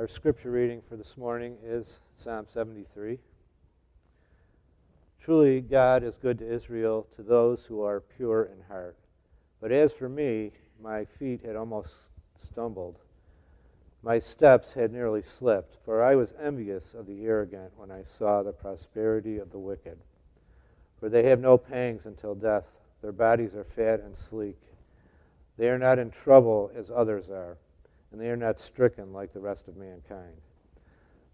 Our scripture reading for this morning is Psalm 73. Truly, God is good to Israel, to those who are pure in heart. But as for me, my feet had almost stumbled. My steps had nearly slipped, for I was envious of the arrogant when I saw the prosperity of the wicked. For they have no pangs until death, their bodies are fat and sleek. They are not in trouble as others are, and they are not stricken like the rest of mankind.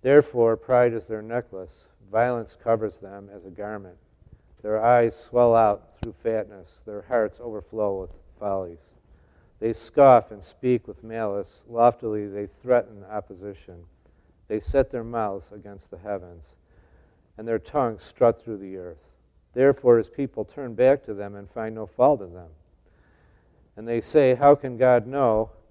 Therefore, pride is their necklace, violence covers them as a garment. Their eyes swell out through fatness, their hearts overflow with follies. They scoff and speak with malice. Loftily they threaten opposition. They set their mouths against the heavens, and their tongues strut through the earth. Therefore, his people turn back to them and find no fault in them. And they say, How can God know?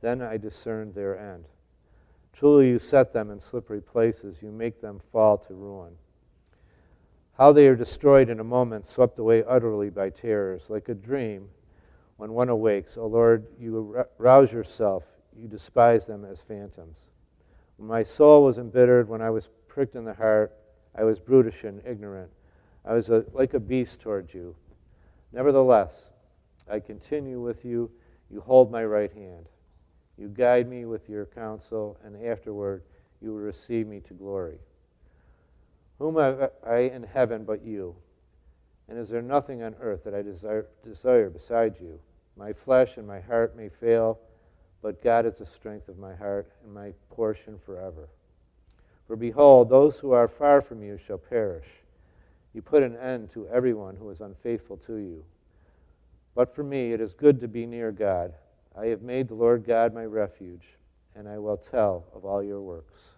Then I discerned their end. Truly, you set them in slippery places, you make them fall to ruin. How they are destroyed in a moment, swept away utterly by terrors, like a dream when one awakes. O Lord, you rouse yourself, you despise them as phantoms. When my soul was embittered, when I was pricked in the heart, I was brutish and ignorant. I was a, like a beast towards you. Nevertheless, I continue with you. You hold my right hand. You guide me with your counsel, and afterward you will receive me to glory. Whom have I in heaven but you? And is there nothing on earth that I desire, desire besides you? My flesh and my heart may fail, but God is the strength of my heart and my portion forever. For behold, those who are far from you shall perish. You put an end to everyone who is unfaithful to you. But for me, it is good to be near God. I have made the Lord God my refuge, and I will tell of all your works.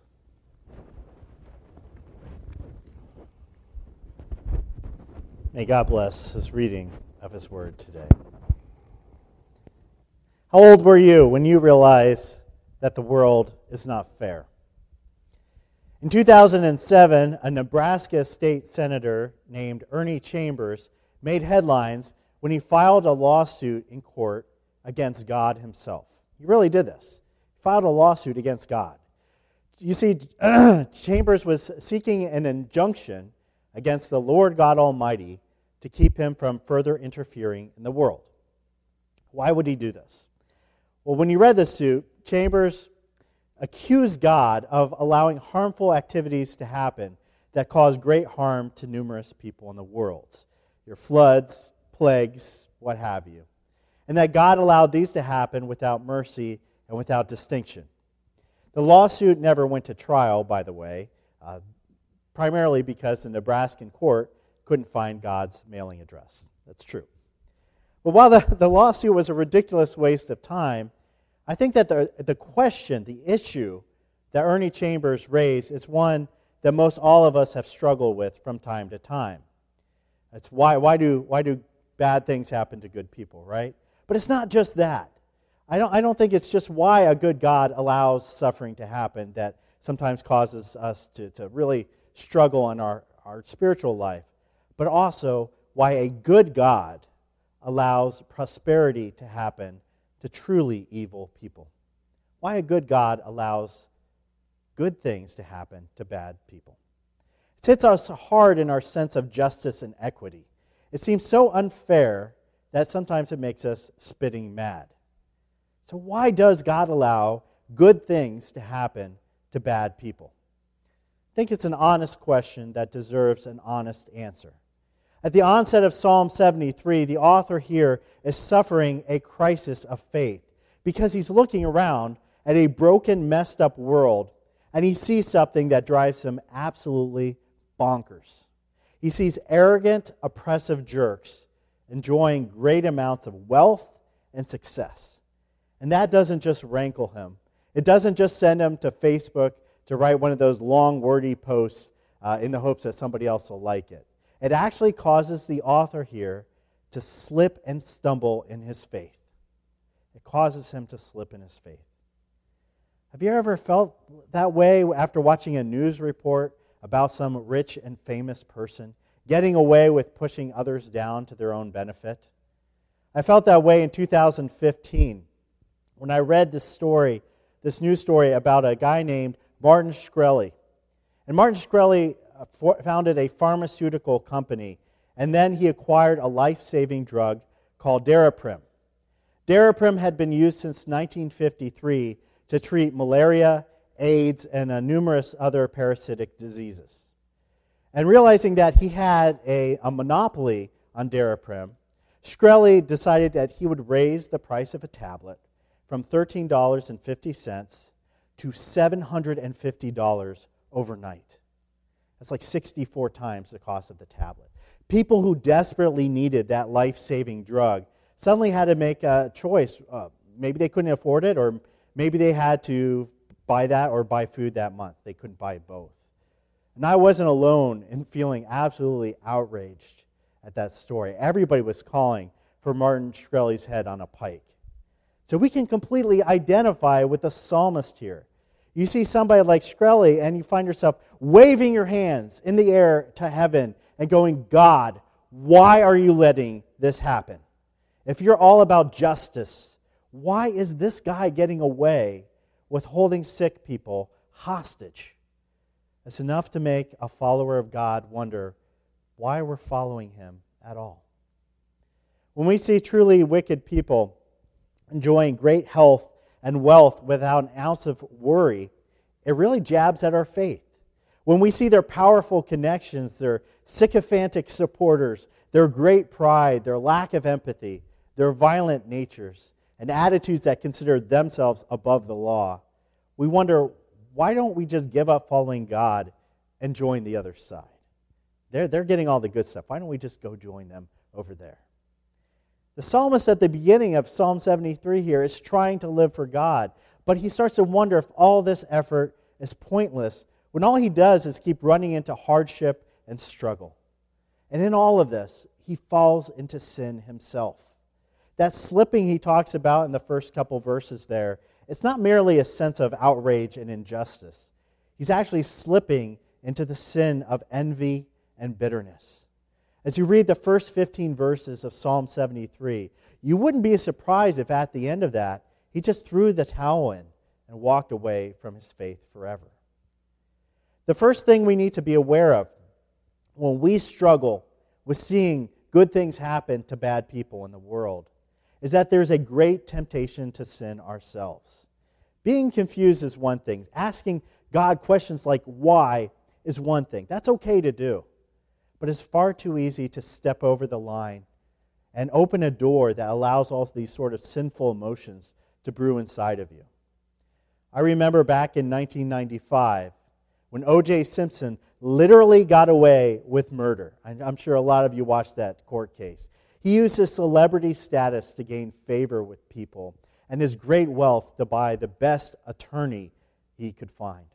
May God bless this reading of His Word today. How old were you when you realized that the world is not fair? In 2007, a Nebraska state senator named Ernie Chambers made headlines when he filed a lawsuit in court against God himself. He really did this. He filed a lawsuit against God. You see, Chambers was seeking an injunction against the Lord God Almighty to keep him from further interfering in the world. Why would he do this? Well, when you read this suit, Chambers accused God of allowing harmful activities to happen that cause great harm to numerous people in the world. Your floods, plagues, what have you. And that God allowed these to happen without mercy and without distinction. The lawsuit never went to trial, by the way, uh, primarily because the Nebraskan court couldn't find God's mailing address. That's true. But while the, the lawsuit was a ridiculous waste of time, I think that the, the question, the issue that Ernie Chambers raised is one that most all of us have struggled with from time to time. That's why, why, do, why do bad things happen to good people, right? But it's not just that. I don't, I don't think it's just why a good God allows suffering to happen that sometimes causes us to, to really struggle in our, our spiritual life, but also why a good God allows prosperity to happen to truly evil people. Why a good God allows good things to happen to bad people. It hits us hard in our sense of justice and equity. It seems so unfair that sometimes it makes us spitting mad. So, why does God allow good things to happen to bad people? I think it's an honest question that deserves an honest answer. At the onset of Psalm 73, the author here is suffering a crisis of faith because he's looking around at a broken, messed up world and he sees something that drives him absolutely bonkers. He sees arrogant, oppressive jerks enjoying great amounts of wealth and success. And that doesn't just rankle him, it doesn't just send him to Facebook to write one of those long, wordy posts uh, in the hopes that somebody else will like it. It actually causes the author here to slip and stumble in his faith. It causes him to slip in his faith. Have you ever felt that way after watching a news report about some rich and famous person getting away with pushing others down to their own benefit? I felt that way in 2015 when I read this story, this news story about a guy named Martin Shkreli. And Martin Shkreli uh, founded a pharmaceutical company, and then he acquired a life saving drug called Daraprim. Daraprim had been used since 1953 to treat malaria, AIDS, and uh, numerous other parasitic diseases. And realizing that he had a, a monopoly on Daraprim, Shkreli decided that he would raise the price of a tablet from $13.50 to $750 overnight. That's like 64 times the cost of the tablet. People who desperately needed that life saving drug suddenly had to make a choice. Uh, maybe they couldn't afford it, or maybe they had to buy that or buy food that month. They couldn't buy both. And I wasn't alone in feeling absolutely outraged at that story. Everybody was calling for Martin Shkreli's head on a pike. So we can completely identify with the psalmist here. You see somebody like Shkreli, and you find yourself waving your hands in the air to heaven and going, God, why are you letting this happen? If you're all about justice, why is this guy getting away with holding sick people hostage? It's enough to make a follower of God wonder why we're following him at all. When we see truly wicked people enjoying great health and wealth without an ounce of worry, it really jabs at our faith. When we see their powerful connections, their sycophantic supporters, their great pride, their lack of empathy, their violent natures, and attitudes that consider themselves above the law, we wonder why don't we just give up following God and join the other side? They're, they're getting all the good stuff. Why don't we just go join them over there? The psalmist at the beginning of Psalm 73 here is trying to live for God, but he starts to wonder if all this effort is pointless when all he does is keep running into hardship and struggle. And in all of this, he falls into sin himself. That slipping he talks about in the first couple verses there, it's not merely a sense of outrage and injustice. He's actually slipping into the sin of envy and bitterness. As you read the first 15 verses of Psalm 73, you wouldn't be surprised if at the end of that, he just threw the towel in and walked away from his faith forever. The first thing we need to be aware of when we struggle with seeing good things happen to bad people in the world is that there's a great temptation to sin ourselves. Being confused is one thing, asking God questions like why is one thing. That's okay to do. But it's far too easy to step over the line and open a door that allows all these sort of sinful emotions to brew inside of you. I remember back in 1995 when O.J. Simpson literally got away with murder. I'm sure a lot of you watched that court case. He used his celebrity status to gain favor with people and his great wealth to buy the best attorney he could find.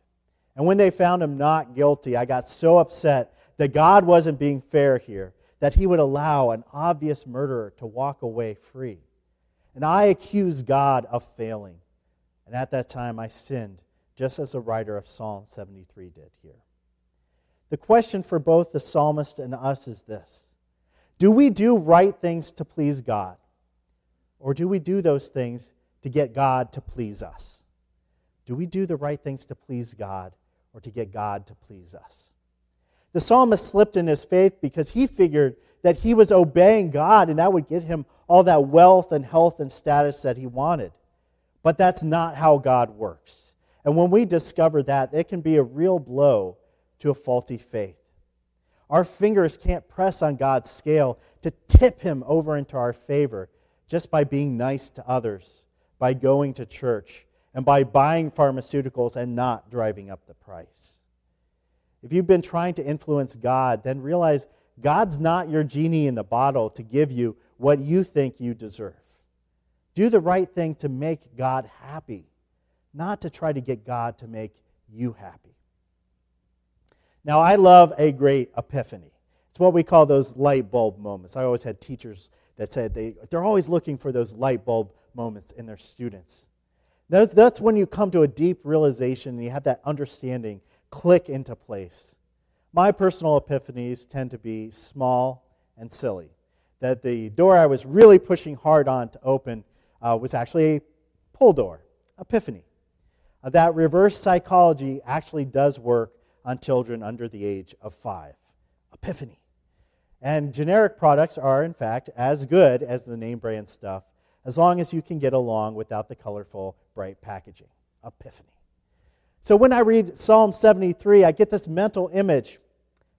And when they found him not guilty, I got so upset that God wasn't being fair here, that he would allow an obvious murderer to walk away free. And I accused God of failing. And at that time, I sinned, just as the writer of Psalm 73 did here. The question for both the psalmist and us is this Do we do right things to please God? Or do we do those things to get God to please us? Do we do the right things to please God or to get God to please us? The psalmist slipped in his faith because he figured that he was obeying God and that would get him all that wealth and health and status that he wanted. But that's not how God works. And when we discover that, it can be a real blow to a faulty faith. Our fingers can't press on God's scale to tip him over into our favor just by being nice to others, by going to church, and by buying pharmaceuticals and not driving up the price. If you've been trying to influence God, then realize God's not your genie in the bottle to give you what you think you deserve. Do the right thing to make God happy, not to try to get God to make you happy. Now, I love a great epiphany. It's what we call those light bulb moments. I always had teachers that said they, they're always looking for those light bulb moments in their students. That's, that's when you come to a deep realization and you have that understanding click into place. My personal epiphanies tend to be small and silly. That the door I was really pushing hard on to open uh, was actually a pull door, epiphany. Uh, that reverse psychology actually does work on children under the age of five. Epiphany. And generic products are, in fact, as good as the name brand stuff as long as you can get along without the colorful, bright packaging. Epiphany. So when I read Psalm 73, I get this mental image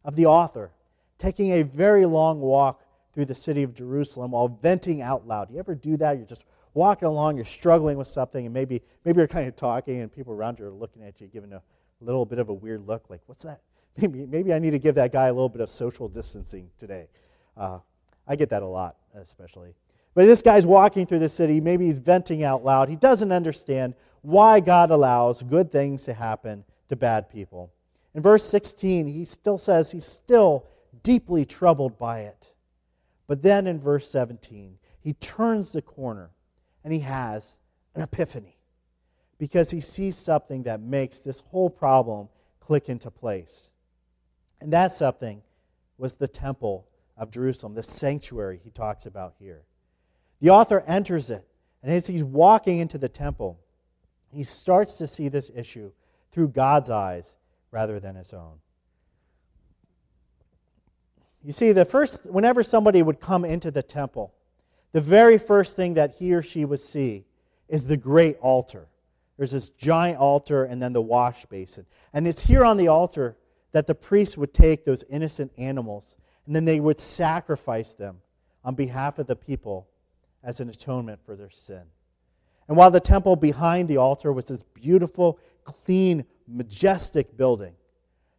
of the author taking a very long walk through the city of Jerusalem while venting out loud. You ever do that? You're just walking along, you're struggling with something, and maybe, maybe you're kind of talking, and people around you are looking at you, giving a little bit of a weird look, like, what's that? Maybe, maybe I need to give that guy a little bit of social distancing today. Uh, I get that a lot, especially. But this guy's walking through the city. Maybe he's venting out loud. He doesn't understand why God allows good things to happen to bad people. In verse 16, he still says he's still deeply troubled by it. But then in verse 17, he turns the corner and he has an epiphany because he sees something that makes this whole problem click into place. And that something was the temple of Jerusalem, the sanctuary he talks about here. The author enters it, and as he's walking into the temple, he starts to see this issue through God's eyes rather than his own. You see, the first, whenever somebody would come into the temple, the very first thing that he or she would see is the great altar. There's this giant altar and then the wash basin. And it's here on the altar that the priests would take those innocent animals and then they would sacrifice them on behalf of the people as an atonement for their sin. And while the temple behind the altar was this beautiful, clean, majestic building,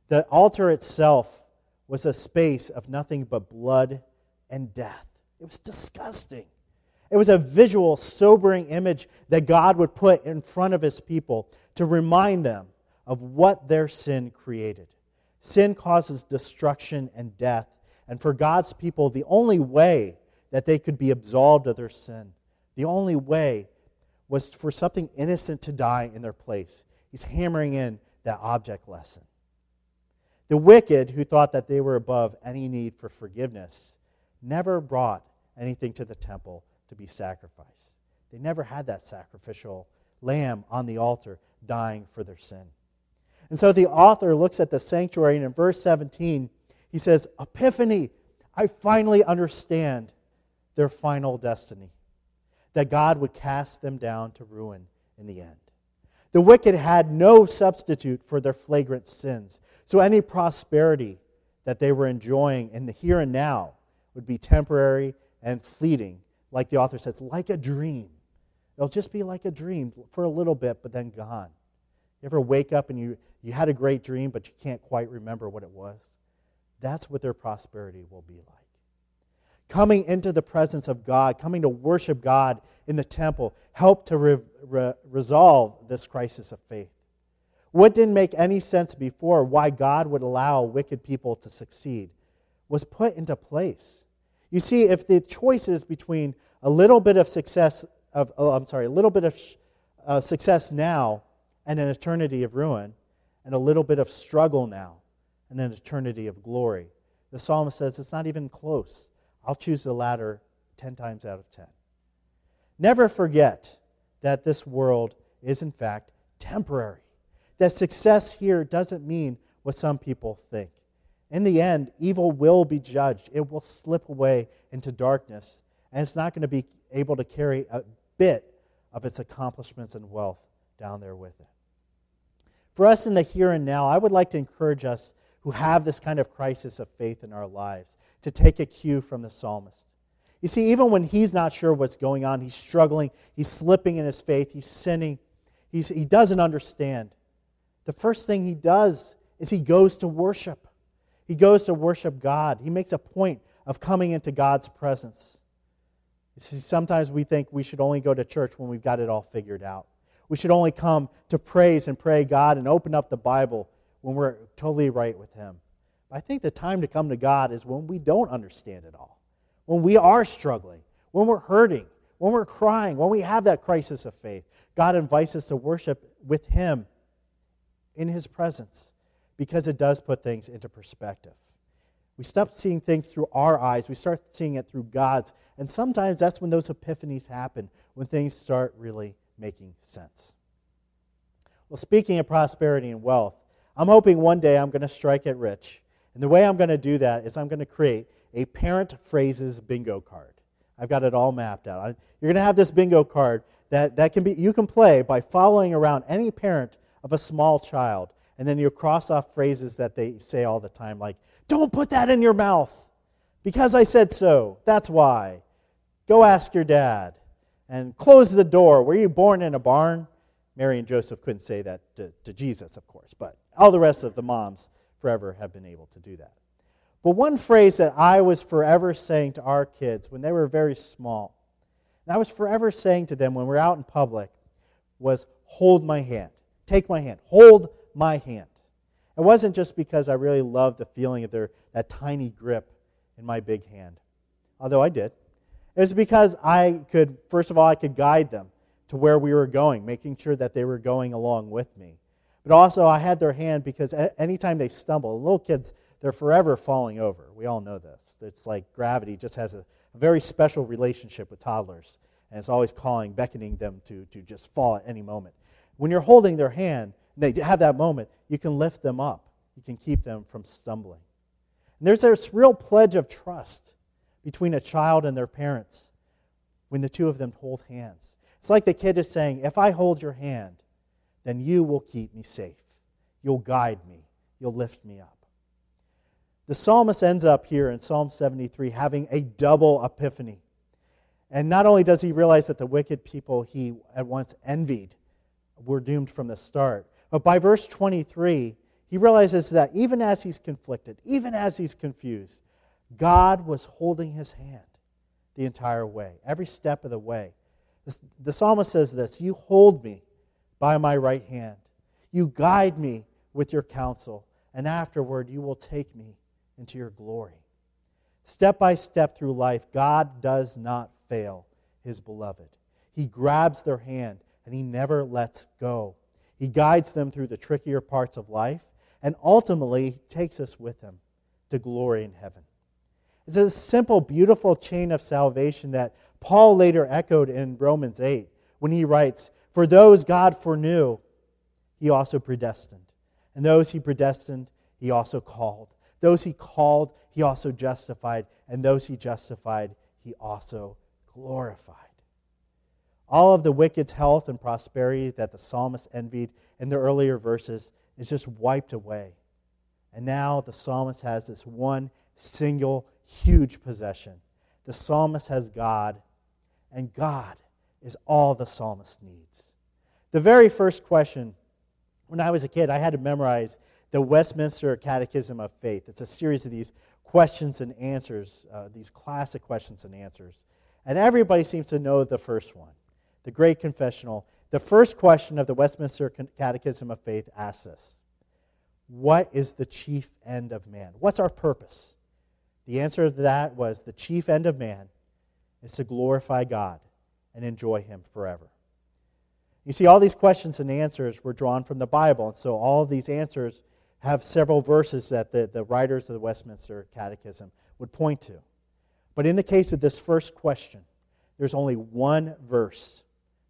the altar itself was a space of nothing but blood and death. It was disgusting. It was a visual, sobering image that God would put in front of his people to remind them of what their sin created. Sin causes destruction and death. And for God's people, the only way that they could be absolved of their sin, the only way was for something innocent to die in their place. He's hammering in that object lesson. The wicked, who thought that they were above any need for forgiveness, never brought anything to the temple to be sacrificed. They never had that sacrificial lamb on the altar dying for their sin. And so the author looks at the sanctuary, and in verse 17, he says, Epiphany, I finally understand their final destiny that God would cast them down to ruin in the end. The wicked had no substitute for their flagrant sins. So any prosperity that they were enjoying in the here and now would be temporary and fleeting, like the author says, like a dream. It'll just be like a dream for a little bit, but then gone. You ever wake up and you, you had a great dream, but you can't quite remember what it was? That's what their prosperity will be like coming into the presence of God, coming to worship God in the temple, helped to re- re- resolve this crisis of faith. What didn't make any sense before, why God would allow wicked people to succeed, was put into place. You see, if the choice is between a little bit of success, of, oh, I'm sorry, a little bit of uh, success now and an eternity of ruin, and a little bit of struggle now and an eternity of glory, the psalmist says it's not even close. I'll choose the latter 10 times out of 10. Never forget that this world is, in fact, temporary. That success here doesn't mean what some people think. In the end, evil will be judged, it will slip away into darkness, and it's not going to be able to carry a bit of its accomplishments and wealth down there with it. For us in the here and now, I would like to encourage us who have this kind of crisis of faith in our lives to take a cue from the psalmist. You see, even when he's not sure what's going on, he's struggling, he's slipping in his faith, he's sinning, he's, he doesn't understand. The first thing he does is he goes to worship. He goes to worship God. He makes a point of coming into God's presence. You see, sometimes we think we should only go to church when we've got it all figured out. We should only come to praise and pray God and open up the Bible when we're totally right with Him. I think the time to come to God is when we don't understand it all, when we are struggling, when we're hurting, when we're crying, when we have that crisis of faith. God invites us to worship with Him in His presence because it does put things into perspective. We stop seeing things through our eyes, we start seeing it through God's. And sometimes that's when those epiphanies happen, when things start really making sense. Well, speaking of prosperity and wealth, I'm hoping one day I'm going to strike it rich. And the way I'm going to do that is I'm going to create a parent phrases bingo card. I've got it all mapped out. You're going to have this bingo card that, that can be, you can play by following around any parent of a small child. And then you cross off phrases that they say all the time, like, don't put that in your mouth. Because I said so. That's why. Go ask your dad and close the door. Were you born in a barn? Mary and Joseph couldn't say that to, to, Jesus, of course, but all the rest of the moms forever have been able to do that. But one phrase that I was forever saying to our kids when they were very small, and I was forever saying to them when we we're out in public, was hold my hand. Take my hand. Hold my hand. It wasn't just because I really loved the feeling of their, that tiny grip in my big hand, although I did. It was because I could, first of all, I could guide them to where we were going, making sure that they were going along with me. But also, I had their hand because anytime they stumble, little kids, they're forever falling over. We all know this. It's like gravity just has a, a very special relationship with toddlers, and it's always calling, beckoning them to, to just fall at any moment. When you're holding their hand, and they have that moment, you can lift them up. You can keep them from stumbling. And there's this real pledge of trust between a child and their parents when the two of them hold hands. It's like the kid is saying, If I hold your hand, then you will keep me safe. You'll guide me. You'll lift me up. The psalmist ends up here in Psalm 73 having a double epiphany. And not only does he realize that the wicked people he at once envied were doomed from the start, but by verse 23, he realizes that even as he's conflicted, even as he's confused, God was holding his hand the entire way, every step of the way. The psalmist says this You hold me by my right hand, you guide me with your counsel, and afterward you will take me into your glory. Step by step through life, God does not fail his beloved. He grabs their hand and he never lets go. He guides them through the trickier parts of life and ultimately takes us with him to glory in heaven. It's a simple, beautiful chain of salvation that Paul later echoed in Romans 8 when he writes, For those God foreknew, he also predestined. And those he predestined, he also called. Those he called, he also justified. And those he justified, he also glorified. All of the wicked's health and prosperity that the psalmist envied in the earlier verses is just wiped away. And now the psalmist has this one single huge possession. The psalmist has God, and God is all the psalmist needs. The very first question, when I was a kid, I had to memorize the Westminster Catechism of Faith. It's a series of these questions and answers, uh, these classic questions and answers. And everybody seems to know the first one, the Great Confessional. The first question of the Westminster Catechism of Faith asks us What is the chief end of man? What's our purpose? The answer to that was the chief end of man is to glorify God and enjoy Him forever. You see, all these questions and answers were drawn from the Bible, and so all of these answers have several verses that the, the writers of the Westminster Catechism would point to. But in the case of this first question, there's only one verse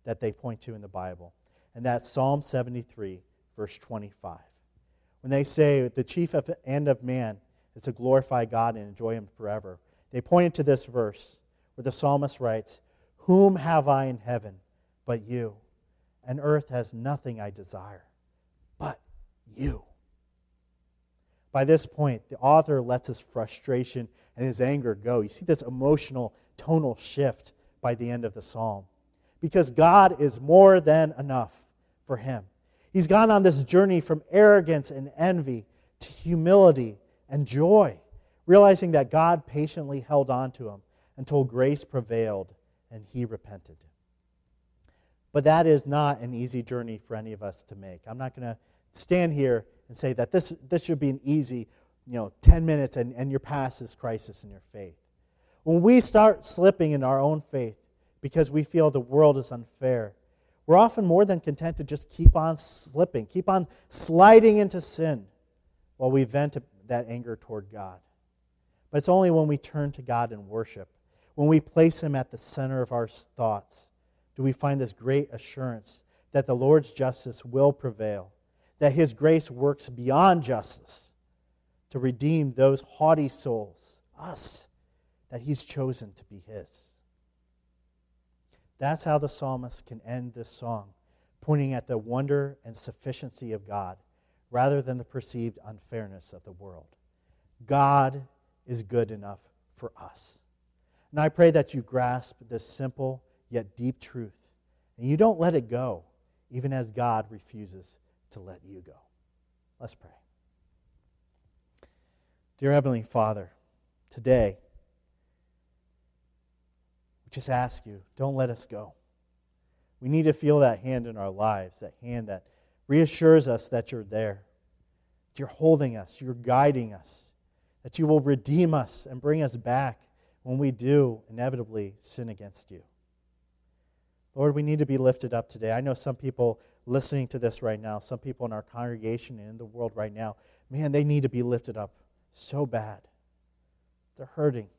that they point to in the Bible, and that's Psalm 73, verse 25. When they say, The chief end of man is to glorify God and enjoy Him forever. They pointed to this verse where the psalmist writes, Whom have I in heaven but you? And earth has nothing I desire but you. By this point, the author lets his frustration and his anger go. You see this emotional tonal shift by the end of the psalm. Because God is more than enough for him. He's gone on this journey from arrogance and envy to humility and joy, realizing that God patiently held on to him until grace prevailed and he repented. But that is not an easy journey for any of us to make. I'm not going to stand here and say that this, this should be an easy, you know, 10 minutes and, and you're past this crisis in your faith. When we start slipping in our own faith because we feel the world is unfair, we're often more than content to just keep on slipping, keep on sliding into sin while we vent that anger toward God. But it's only when we turn to God in worship, when we place Him at the center of our thoughts, do we find this great assurance that the Lord's justice will prevail, that His grace works beyond justice to redeem those haughty souls, us, that He's chosen to be His. That's how the psalmist can end this song, pointing at the wonder and sufficiency of God rather than the perceived unfairness of the world. God is good enough for us. And I pray that you grasp this simple yet deep truth and you don't let it go, even as God refuses to let you go. Let's pray. Dear Heavenly Father, today, we just ask you, don't let us go. We need to feel that hand in our lives, that hand that reassures us that you're there, that you're holding us, you're guiding us, that you will redeem us and bring us back when we do inevitably sin against you. Lord, we need to be lifted up today. I know some people listening to this right now, some people in our congregation and in the world right now, man, they need to be lifted up so bad. They're hurting.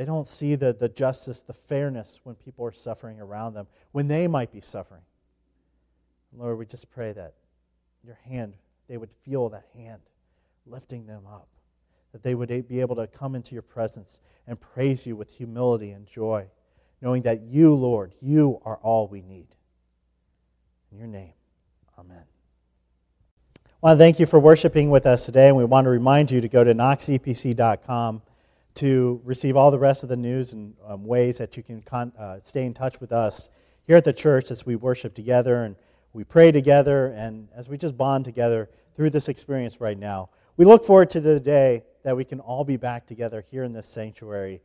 They don't see the, the justice, the fairness when people are suffering around them, when they might be suffering. Lord, we just pray that your hand, they would feel that hand lifting them up, that they would be able to come into your presence and praise you with humility and joy, knowing that you, Lord, you are all we need. In your name, amen. I want to thank you for worshiping with us today, and we want to remind you to go to knoxepc.com to receive all the rest of the news and um, ways that you can con- uh, stay in touch with us here at the church as we worship together and we pray together and as we just bond together through this experience right now. We look forward to the day that we can all be back together here in this sanctuary,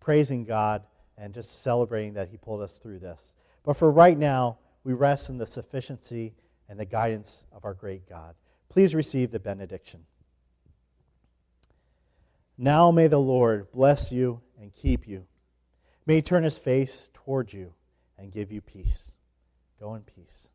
praising God and just celebrating that He pulled us through this. But for right now, we rest in the sufficiency and the guidance of our great God. Please receive the benediction. Now may the Lord bless you and keep you. May he turn his face toward you and give you peace. Go in peace.